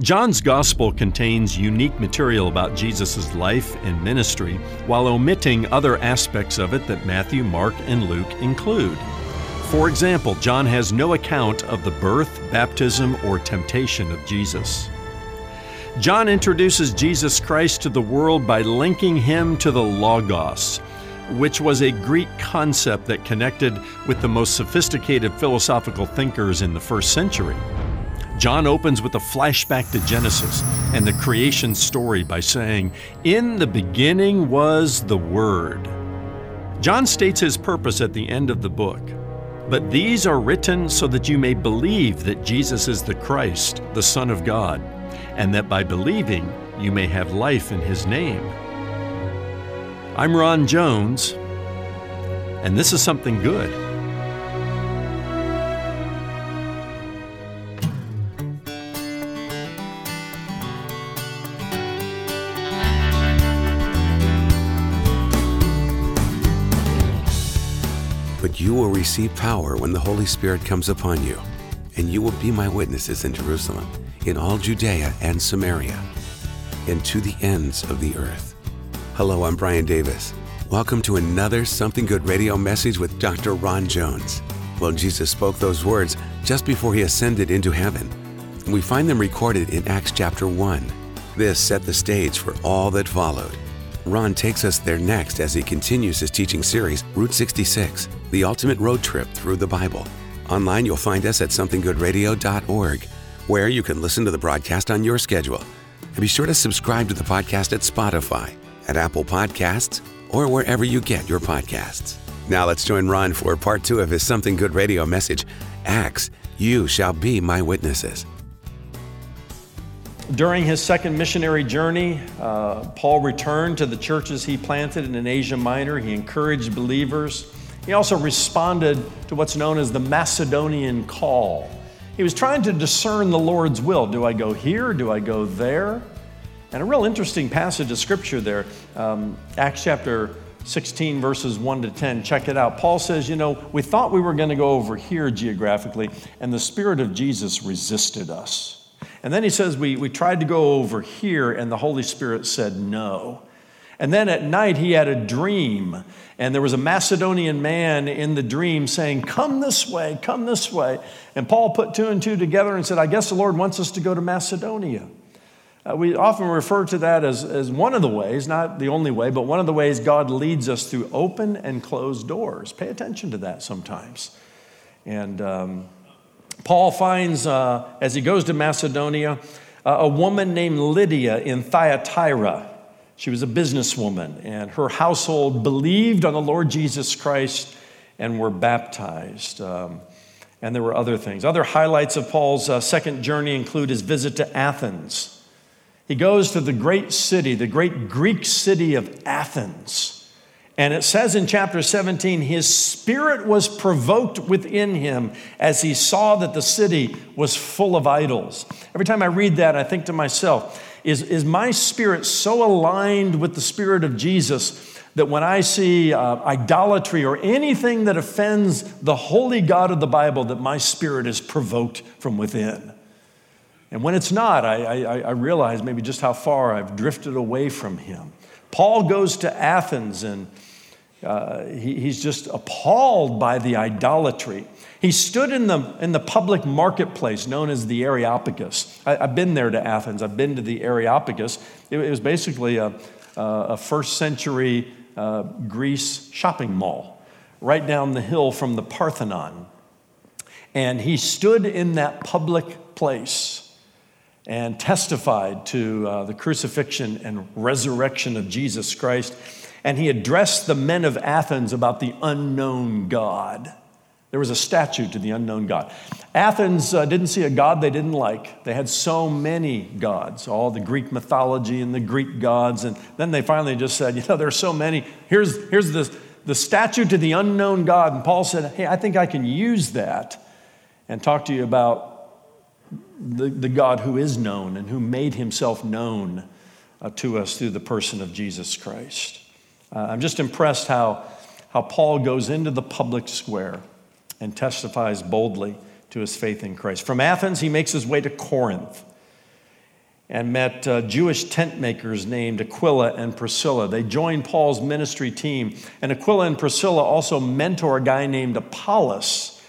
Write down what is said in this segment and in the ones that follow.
John's Gospel contains unique material about Jesus' life and ministry while omitting other aspects of it that Matthew, Mark, and Luke include. For example, John has no account of the birth, baptism, or temptation of Jesus. John introduces Jesus Christ to the world by linking him to the Logos, which was a Greek concept that connected with the most sophisticated philosophical thinkers in the first century. John opens with a flashback to Genesis and the creation story by saying, In the beginning was the Word. John states his purpose at the end of the book. But these are written so that you may believe that Jesus is the Christ, the Son of God, and that by believing you may have life in His name. I'm Ron Jones, and this is something good. Receive power when the Holy Spirit comes upon you, and you will be my witnesses in Jerusalem, in all Judea and Samaria, and to the ends of the earth. Hello, I'm Brian Davis. Welcome to another Something Good radio message with Dr. Ron Jones. Well, Jesus spoke those words just before he ascended into heaven. We find them recorded in Acts chapter 1. This set the stage for all that followed. Ron takes us there next as he continues his teaching series, Route 66, the ultimate road trip through the Bible. Online, you'll find us at somethinggoodradio.org, where you can listen to the broadcast on your schedule. And be sure to subscribe to the podcast at Spotify, at Apple Podcasts, or wherever you get your podcasts. Now let's join Ron for part two of his Something Good radio message Acts, you shall be my witnesses. During his second missionary journey, uh, Paul returned to the churches he planted in Asia Minor. He encouraged believers. He also responded to what's known as the Macedonian call. He was trying to discern the Lord's will. Do I go here? Do I go there? And a real interesting passage of scripture there, um, Acts chapter 16, verses 1 to 10. Check it out. Paul says, You know, we thought we were going to go over here geographically, and the Spirit of Jesus resisted us. And then he says, we, we tried to go over here, and the Holy Spirit said no. And then at night, he had a dream, and there was a Macedonian man in the dream saying, Come this way, come this way. And Paul put two and two together and said, I guess the Lord wants us to go to Macedonia. Uh, we often refer to that as, as one of the ways, not the only way, but one of the ways God leads us through open and closed doors. Pay attention to that sometimes. And um, Paul finds, uh, as he goes to Macedonia, uh, a woman named Lydia in Thyatira. She was a businesswoman, and her household believed on the Lord Jesus Christ and were baptized. Um, and there were other things. Other highlights of Paul's uh, second journey include his visit to Athens. He goes to the great city, the great Greek city of Athens. And it says in chapter 17, his spirit was provoked within him as he saw that the city was full of idols. Every time I read that, I think to myself, is, is my spirit so aligned with the spirit of Jesus that when I see uh, idolatry or anything that offends the holy God of the Bible, that my spirit is provoked from within? And when it's not, I, I, I realize maybe just how far I've drifted away from him. Paul goes to Athens and uh, he, he's just appalled by the idolatry. He stood in the, in the public marketplace known as the Areopagus. I, have been there to Athens, I've been to the Areopagus. It, it was basically a, a first century uh, Greece shopping mall right down the hill from the Parthenon. And he stood in that public place and testified to uh, the crucifixion and resurrection of Jesus Christ and he addressed the men of Athens about the unknown God. There was a statue to the unknown God. Athens uh, didn't see a God they didn't like. They had so many gods, all the Greek mythology and the Greek gods. And then they finally just said, you know, there's so many. Here's, here's the, the statue to the unknown God. And Paul said, hey, I think I can use that and talk to you about the, the God who is known and who made himself known uh, to us through the person of Jesus Christ. Uh, I'm just impressed how, how Paul goes into the public square and testifies boldly to his faith in Christ. From Athens, he makes his way to Corinth. and met uh, Jewish tent makers named Aquila and Priscilla. They joined Paul's ministry team. And Aquila and Priscilla also mentor a guy named Apollos,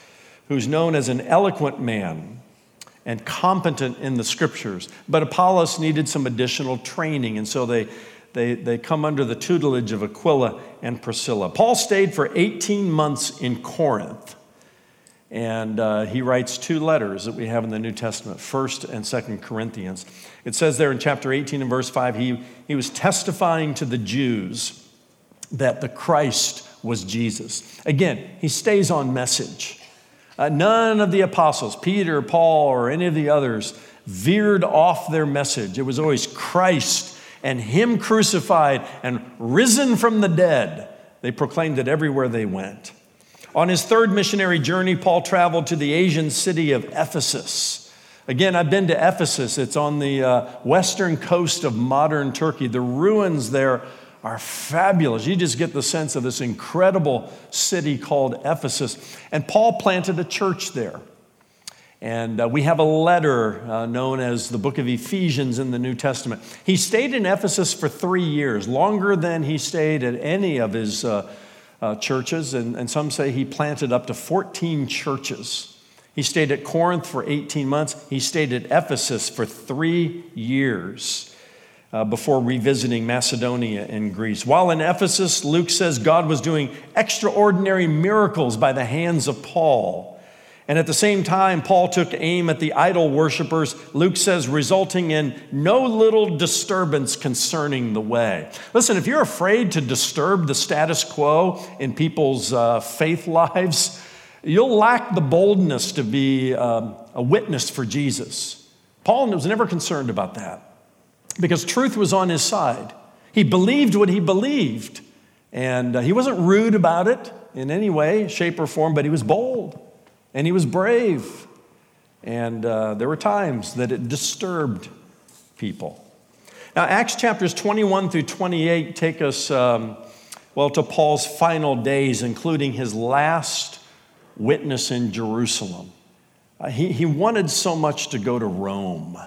who's known as an eloquent man and competent in the scriptures. But Apollos needed some additional training, and so they, they, they come under the tutelage of Aquila and Priscilla. Paul stayed for 18 months in Corinth. And uh, he writes two letters that we have in the New Testament, 1st and 2nd Corinthians. It says there in chapter 18 and verse 5, he, he was testifying to the Jews that the Christ was Jesus. Again, he stays on message. Uh, none of the apostles, Peter, Paul, or any of the others, veered off their message. It was always Christ and Him crucified and risen from the dead. They proclaimed it everywhere they went. On his third missionary journey, Paul traveled to the Asian city of Ephesus. Again, I've been to Ephesus. It's on the uh, western coast of modern Turkey. The ruins there are fabulous. You just get the sense of this incredible city called Ephesus. And Paul planted a church there. And uh, we have a letter uh, known as the book of Ephesians in the New Testament. He stayed in Ephesus for three years, longer than he stayed at any of his uh, churches. And, and some say he planted up to 14 churches. He stayed at Corinth for 18 months, he stayed at Ephesus for three years uh, before revisiting Macedonia and Greece. While in Ephesus, Luke says God was doing extraordinary miracles by the hands of Paul. And at the same time, Paul took aim at the idol worshippers, Luke says, resulting in no little disturbance concerning the way. Listen, if you're afraid to disturb the status quo in people's uh, faith lives, you'll lack the boldness to be um, a witness for Jesus. Paul was never concerned about that because truth was on his side. He believed what he believed, and uh, he wasn't rude about it in any way, shape, or form, but he was bold and he was brave. And uh, there were times that it disturbed people. Now, Acts chapters 21 through 28 take us, um, well, to Paul's final days, including his last witness in Jerusalem. Uh, he, he wanted so much to go to Rome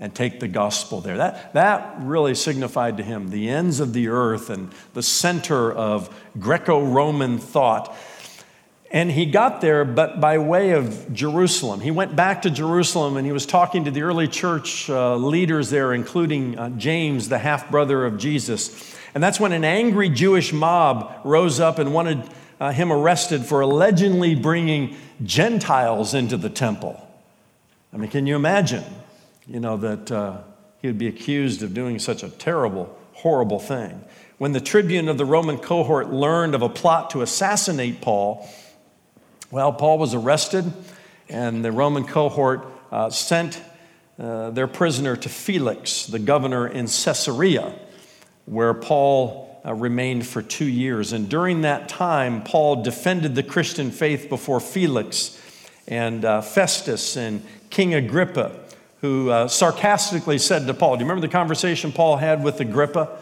and take the gospel there. That, that really signified to him the ends of the earth and the center of Greco Roman thought. And he got there, but by way of Jerusalem. He went back to Jerusalem and he was talking to the early church uh, leaders there, including uh, James, the half brother of Jesus. And that's when an angry Jewish mob rose up and wanted uh, him arrested for allegedly bringing Gentiles into the temple. I mean, can you imagine? you know, that uh, he would be accused of doing such a terrible, horrible thing. When the tribune of the Roman cohort learned of a plot to assassinate Paul, well, Paul was arrested, and the Roman cohort uh, sent uh, their prisoner to Felix, the governor in Caesarea, where Paul uh, remained for two years. And during that time, Paul defended the Christian faith before Felix and uh, Festus and King Agrippa who uh, sarcastically said to Paul, Do you remember the conversation Paul had with Agrippa?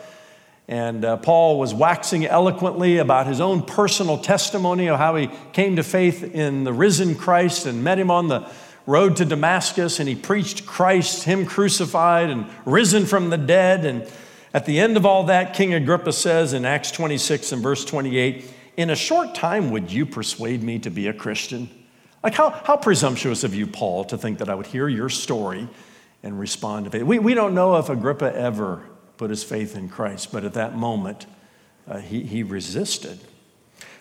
And uh, Paul was waxing eloquently about his own personal testimony of how he came to faith in the risen Christ and met him on the road to Damascus. And he preached Christ, him crucified and risen from the dead. And at the end of all that, King Agrippa says in Acts 26 and verse 28 In a short time, would you persuade me to be a Christian? Like, how, how presumptuous of you, Paul, to think that I would hear your story and respond to faith. We, we don't know if Agrippa ever put his faith in Christ, but at that moment, uh, he, he resisted.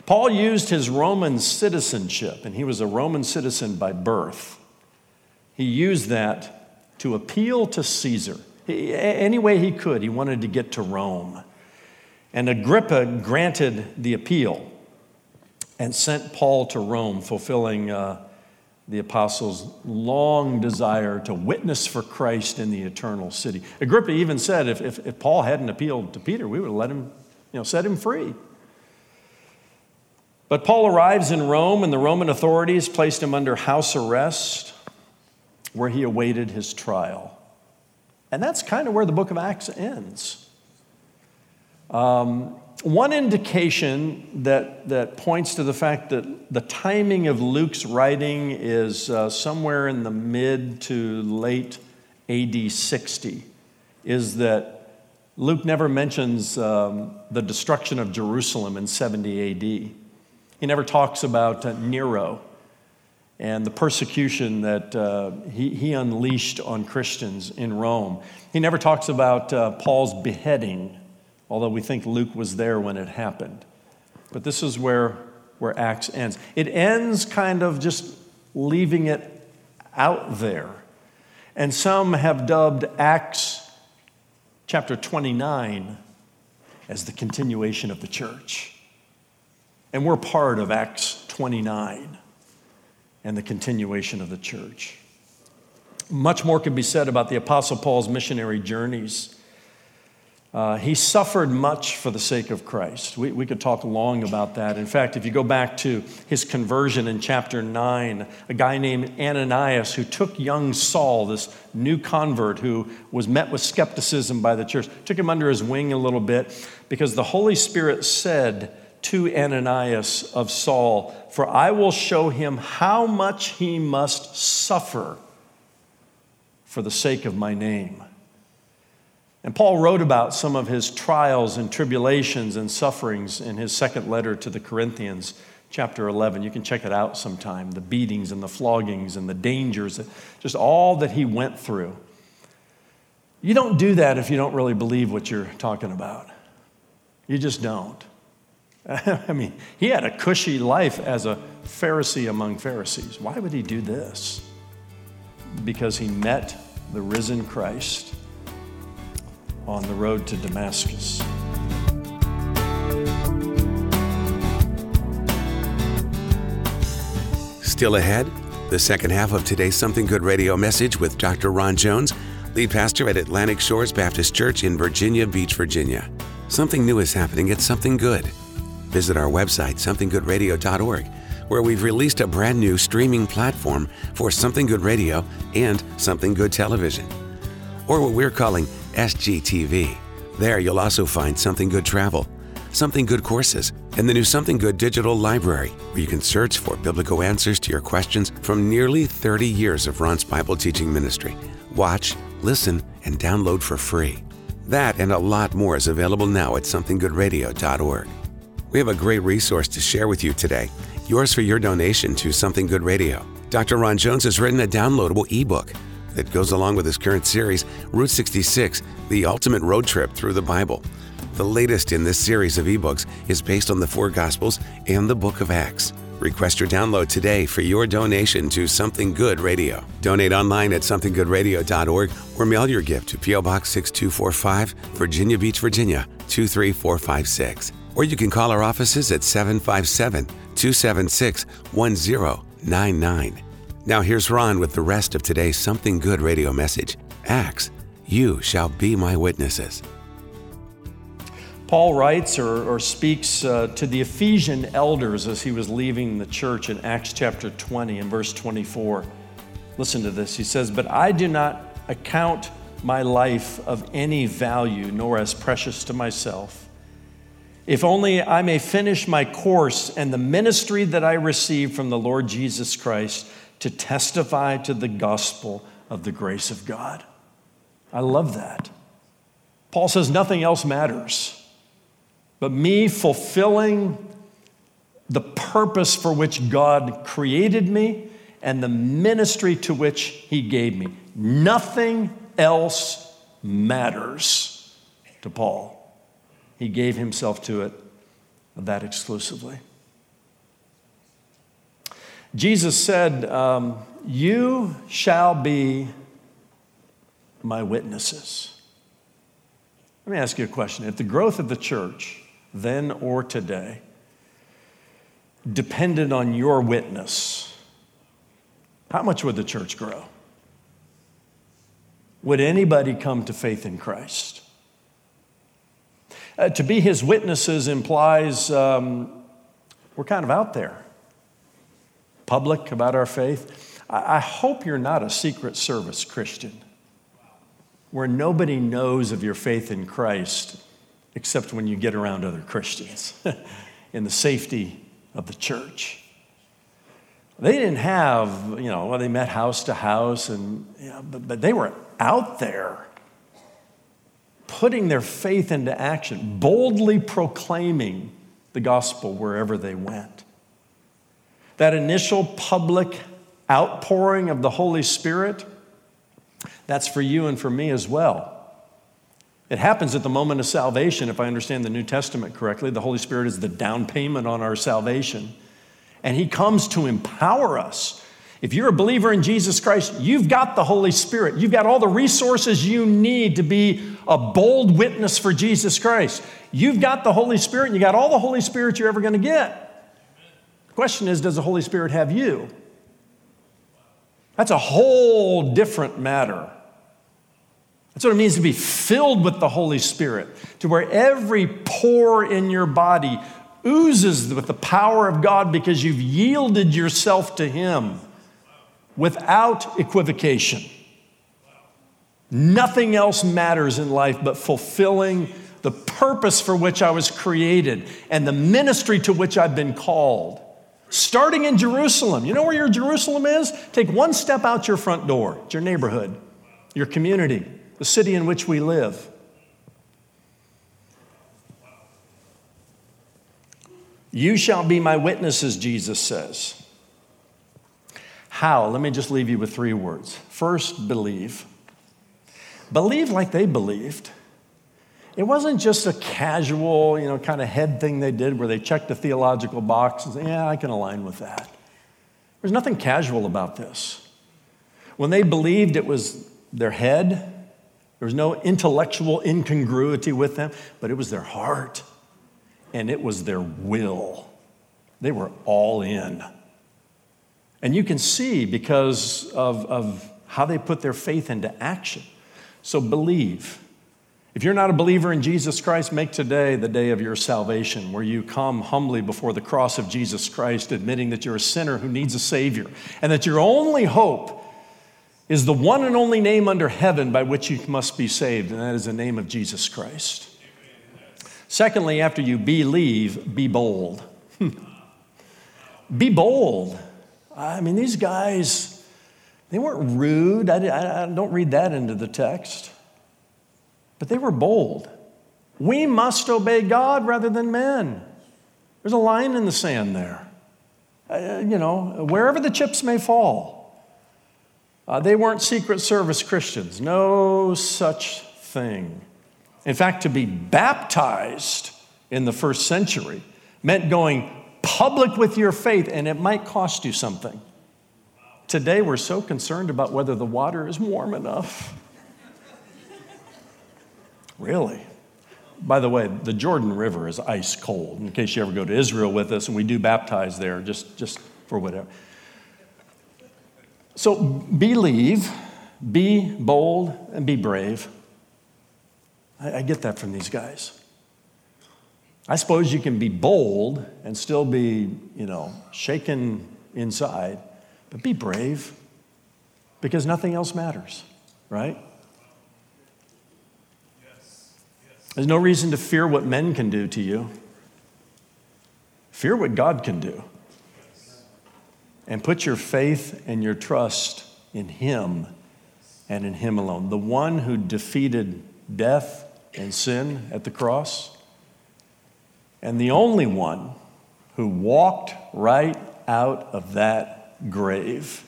Paul used his Roman citizenship, and he was a Roman citizen by birth. He used that to appeal to Caesar. He, any way he could, he wanted to get to Rome. And Agrippa granted the appeal and sent Paul to Rome, fulfilling uh, the apostles' long desire to witness for Christ in the eternal city. Agrippa even said if, if, if Paul hadn't appealed to Peter, we would have let him, you know, set him free. But Paul arrives in Rome, and the Roman authorities placed him under house arrest, where he awaited his trial. And that's kind of where the book of Acts ends. Um, one indication that, that points to the fact that the timing of Luke's writing is uh, somewhere in the mid to late AD 60 is that Luke never mentions um, the destruction of Jerusalem in 70 AD. He never talks about uh, Nero and the persecution that uh, he, he, unleashed on Christians in Rome. He never talks about uh, Paul's beheading, although we think Luke was there when it happened. But this is where, where Acts ends. It ends kind of just leaving it out there. And some have dubbed Acts chapter 29 as the continuation of the church. And we're part of Acts 29 and the continuation of the church. Much more can be said about the Apostle Paul's missionary journeys. Uh, he suffered much for the sake of Christ. We, we could talk long about that. In fact, if you go back to his conversion in chapter 9, a guy named Ananias who took young Saul, this new convert who was met with skepticism by the church, took him under his wing a little bit because the Holy Spirit said, to Ananias of Saul, For I will show him how much he must suffer for the sake of my name. And Paul wrote about some of his trials and tribulations and sufferings in his second letter to the Corinthians, chapter 11. You can check it out sometime the beatings and the floggings and the dangers, just all that he went through. You don't do that if you don't really believe what you're talking about. You just don't. I mean, he had a cushy life as a Pharisee among Pharisees. Why would he do this? Because he met the risen Christ on the road to Damascus. Still ahead, the second half of today's Something Good radio message with Dr. Ron Jones, lead pastor at Atlantic Shores Baptist Church in Virginia Beach, Virginia. Something new is happening at Something Good visit our website, somethinggoodradio.org, where we've released a brand new streaming platform for Something Good Radio and Something Good Television, or what we're calling SGTV. There you'll also find Something Good Travel, Something Good Courses, and the new Something Good Digital Library, where you can search for biblical answers to your questions from nearly 30 years of Ron's Bible teaching ministry. Watch, listen, and download for free. That and a lot more is available now at somethinggoodradio.org. We have a great resource to share with you today. Yours for your donation to Something Good Radio. Dr. Ron Jones has written a downloadable ebook that goes along with his current series, Route 66 The Ultimate Road Trip Through the Bible. The latest in this series of ebooks is based on the four Gospels and the book of Acts. Request your download today for your donation to Something Good Radio. Donate online at somethinggoodradio.org or mail your gift to P.O. Box 6245, Virginia Beach, Virginia 23456 or you can call our offices at 757 276 1099. Now, here's Ron with the rest of today's Something Good radio message Acts, you shall be my witnesses. Paul writes or, or speaks uh, to the Ephesian elders as he was leaving the church in Acts chapter 20 and verse 24. Listen to this. He says, But I do not account my life of any value, nor as precious to myself if only I may finish my course and the ministry that I received from the Lord Jesus Christ to testify to the gospel of the grace of God. I love that. Paul says nothing else matters but me fulfilling the purpose for which God created me and the ministry to which He gave me. Nothing else matters to Paul. He gave himself to it that exclusively. Jesus said, um, You shall be my witnesses. Let me ask you a question. If the growth of the church, then or today, depended on your witness, how much would the church grow? Would anybody come to faith in Christ? Uh, to be his witnesses implies um, we're kind of out there, public about our faith. I, I hope you're not a Secret Service Christian where nobody knows of your faith in Christ except when you get around other Christians in the safety of the church. They didn't have, you know, well, they met house to house, and, you know, but, but they were out there putting their faith into action, boldly proclaiming the gospel wherever they went. That initial public outpouring of the Holy Spirit, that's for you and for me as well. It happens at the moment of salvation, if I understand the New Testament correctly. The Holy Spirit is the down payment on our salvation. And He comes to empower us. If you're a believer in Jesus Christ, you've got the Holy Spirit. You've got all the resources you need to be a bold witness for Jesus Christ. You've got the Holy Spirit, and you got all the Holy Spirit you're ever going to get. Question is, does the Holy Spirit have you? That's a whole different matter. That's what it means to be filled with the Holy Spirit, to where every pore in your body oozes with the power of God because you've yielded yourself to Him without equivocation. Nothing else matters in life but fulfilling the purpose for which I was created and the ministry to which I've been called. Starting in Jerusalem. You know where your Jerusalem is? Take one step out your front door, it's your neighborhood, your community the city in which we live. You shall be my witnesses, Jesus says. How? Let me just leave you with three words. First, believe. Believe like they believed. It wasn't just a casual, you know, kind of head thing they did where they checked the theological box and said, yeah, I can align with that. There's nothing casual about this. When they believed it was their head, there was no intellectual incongruity with them, but it was their heart and it was their will. They were all in. And you can see because of, of how they put their faith into action. So believe. If you're not a believer in Jesus Christ, make today the day of your salvation, where you come humbly before the cross of Jesus Christ, admitting that you're a sinner who needs a Savior, and that your only hope is the one and only name under heaven by which you must be saved, and that is the name of Jesus Christ. Secondly, after you believe, be bold. be bold. I mean, these guys, they weren't rude. I, I don't read that into the text. But they were bold. We must obey God rather than men. There's a line in the sand there. Uh, you know, wherever the chips may fall. Uh, they weren't Secret Service Christians, no such thing. In fact, to be baptized in the first century meant going public with your faith, and it might cost you something. Today, we're so concerned about whether the water is warm enough. Really? By the way, the Jordan River is ice cold, in case you ever go to Israel with us and we do baptize there, just, just for whatever. So believe, be bold, and be brave. I, I, get that from these guys. I suppose you can be bold and still be, you know, shaken inside, but be brave because nothing else matters, right? There's no reason to fear what men can do to you. Fear what God can do and put your faith and your trust in Him and in Him alone. The one who defeated death and sin at the cross, and the only one who walked right out of that grave.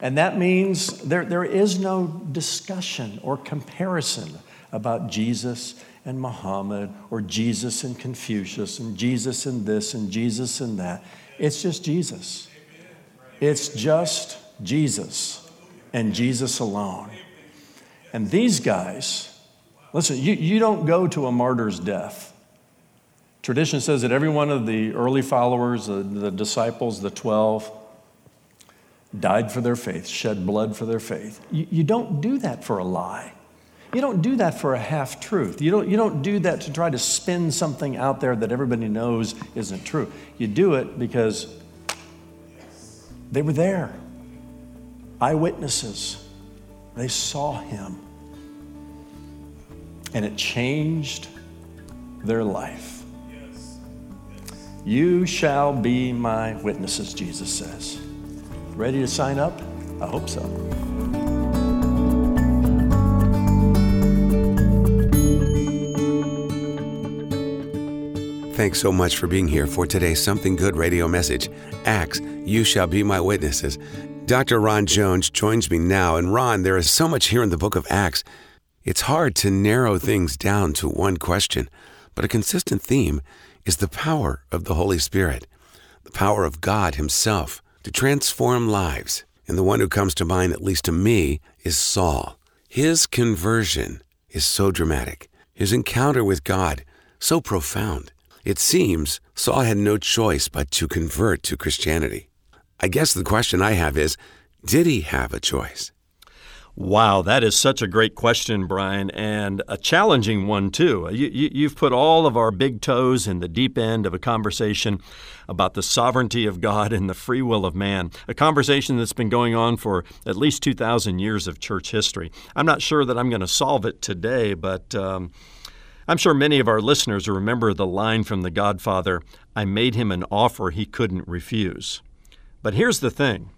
And that means there, there is no discussion or comparison about Jesus and Muhammad or Jesus and Confucius and Jesus and this and Jesus and that. It's just Jesus. It's just Jesus and Jesus alone. And these guys, listen, you, you don't go to a martyr's death. Tradition says that every one of the early followers, the, the disciples, the 12, died for their faith, shed blood for their faith. You, you don't do that for a lie. You don't do that for a half truth. You don't, you don't do that to try to spin something out there that everybody knows isn't true. You do it because they were there, eyewitnesses. They saw him. And it changed their life. You shall be my witnesses, Jesus says. Ready to sign up? I hope so. Thanks so much for being here for today's Something Good radio message. Acts, you shall be my witnesses. Dr. Ron Jones joins me now. And Ron, there is so much here in the book of Acts. It's hard to narrow things down to one question, but a consistent theme is the power of the Holy Spirit, the power of God Himself to transform lives. And the one who comes to mind, at least to me, is Saul. His conversion is so dramatic, his encounter with God so profound. It seems Saul had no choice but to convert to Christianity. I guess the question I have is did he have a choice? Wow, that is such a great question, Brian, and a challenging one, too. You, have put all of our big toes in the deep end of a conversation about the sovereignty of God and the free will of man, a conversation that's been going on for at least 2,000 years of church history. I'm not sure that I'm going to solve it today, but. Um, I'm sure many of our listeners remember the line from The Godfather I made him an offer he couldn't refuse. But here's the thing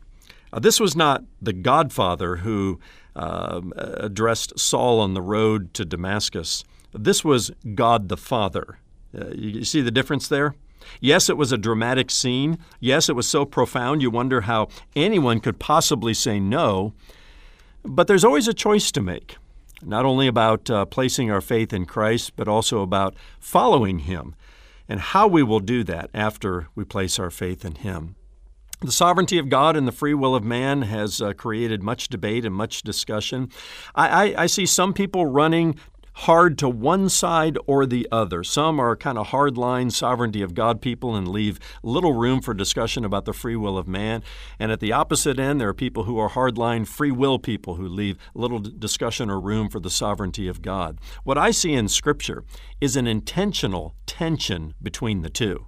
uh, this was not the Godfather who uh, addressed Saul on the road to Damascus. This was God the Father. Uh, you see the difference there? Yes, it was a dramatic scene. Yes, it was so profound you wonder how anyone could possibly say no. But there's always a choice to make, not only about uh, placing our faith in Christ, but also about following Him and how we will do that after we place our faith in Him. The sovereignty of God and the free will of man has uh, created much debate and much discussion. I, I, I see some people running hard to one side or the other. Some are kind of hardline sovereignty of God people and leave little room for discussion about the free will of man. And at the opposite end, there are people who are hardline free will people who leave little discussion or room for the sovereignty of God. What I see in Scripture is an intentional tension between the two.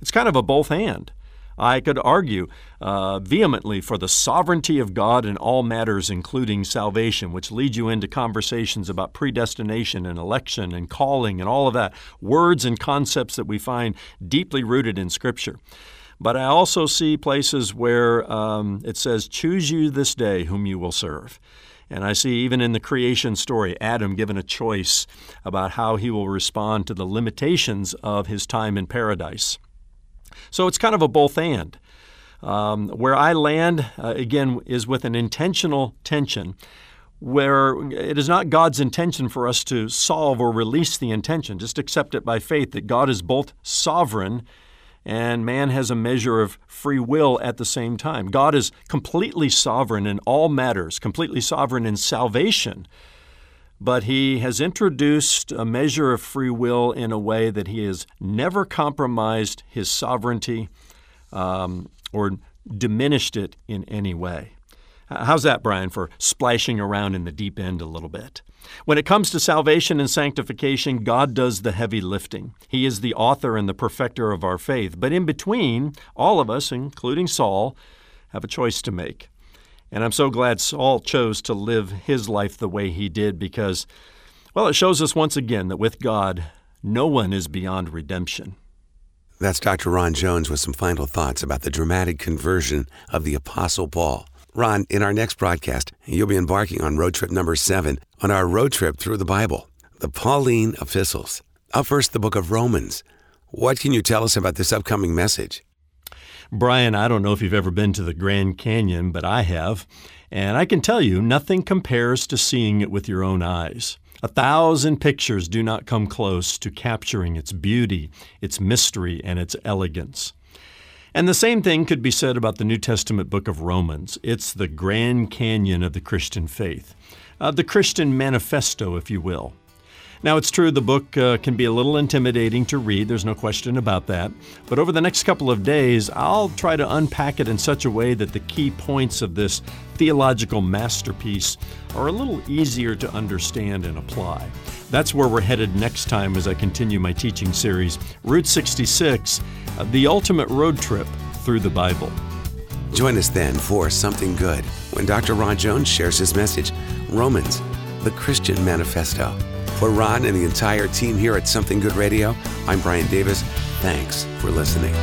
It's kind of a both and. I could argue uh, vehemently for the sovereignty of God in all matters, including salvation, which leads you into conversations about predestination and election and calling and all of that, words and concepts that we find deeply rooted in Scripture. But I also see places where um, it says, Choose you this day whom you will serve. And I see even in the creation story, Adam given a choice about how he will respond to the limitations of his time in paradise. So it's kind of a both and. Um, where I land, uh, again, is with an intentional tension where it is not God's intention for us to solve or release the intention. Just accept it by faith that God is both sovereign and man has a measure of free will at the same time. God is completely sovereign in all matters, completely sovereign in salvation but he has introduced a measure of free will in a way that he has never compromised his sovereignty um, or diminished it in any way. How's that, Brian, for splashing around in the deep end a little bit? When it comes to salvation and sanctification, God does the heavy lifting. He is the author and the perfecter of our faith. But in between, all of us, including Saul, have a choice to make. And I'm so glad Saul chose to live his life the way he did because, well, it shows us once again that with God, no one is beyond redemption. That's Dr. Ron Jones with some final thoughts about the dramatic conversion of the Apostle Paul. Ron, in our next broadcast, you'll be embarking on road trip number seven on our road trip through the Bible, the Pauline epistles. Up first, the book of Romans. What can you tell us about this upcoming message? Brian, I don't know if you've ever been to the Grand Canyon, but I have. And I can tell you, nothing compares to seeing it with your own eyes. A thousand pictures do not come close to capturing its beauty, its mystery, and its elegance. And the same thing could be said about the New Testament book of Romans. It's the Grand Canyon of the Christian faith, uh, the Christian manifesto, if you will. Now, it's true the book uh, can be a little intimidating to read, there's no question about that. But over the next couple of days, I'll try to unpack it in such a way that the key points of this theological masterpiece are a little easier to understand and apply. That's where we're headed next time as I continue my teaching series, Route 66 uh, The Ultimate Road Trip Through the Bible. Join us then for Something Good when Dr. Ron Jones shares his message Romans, the Christian Manifesto. For Ron and the entire team here at Something Good Radio, I'm Brian Davis. Thanks for listening.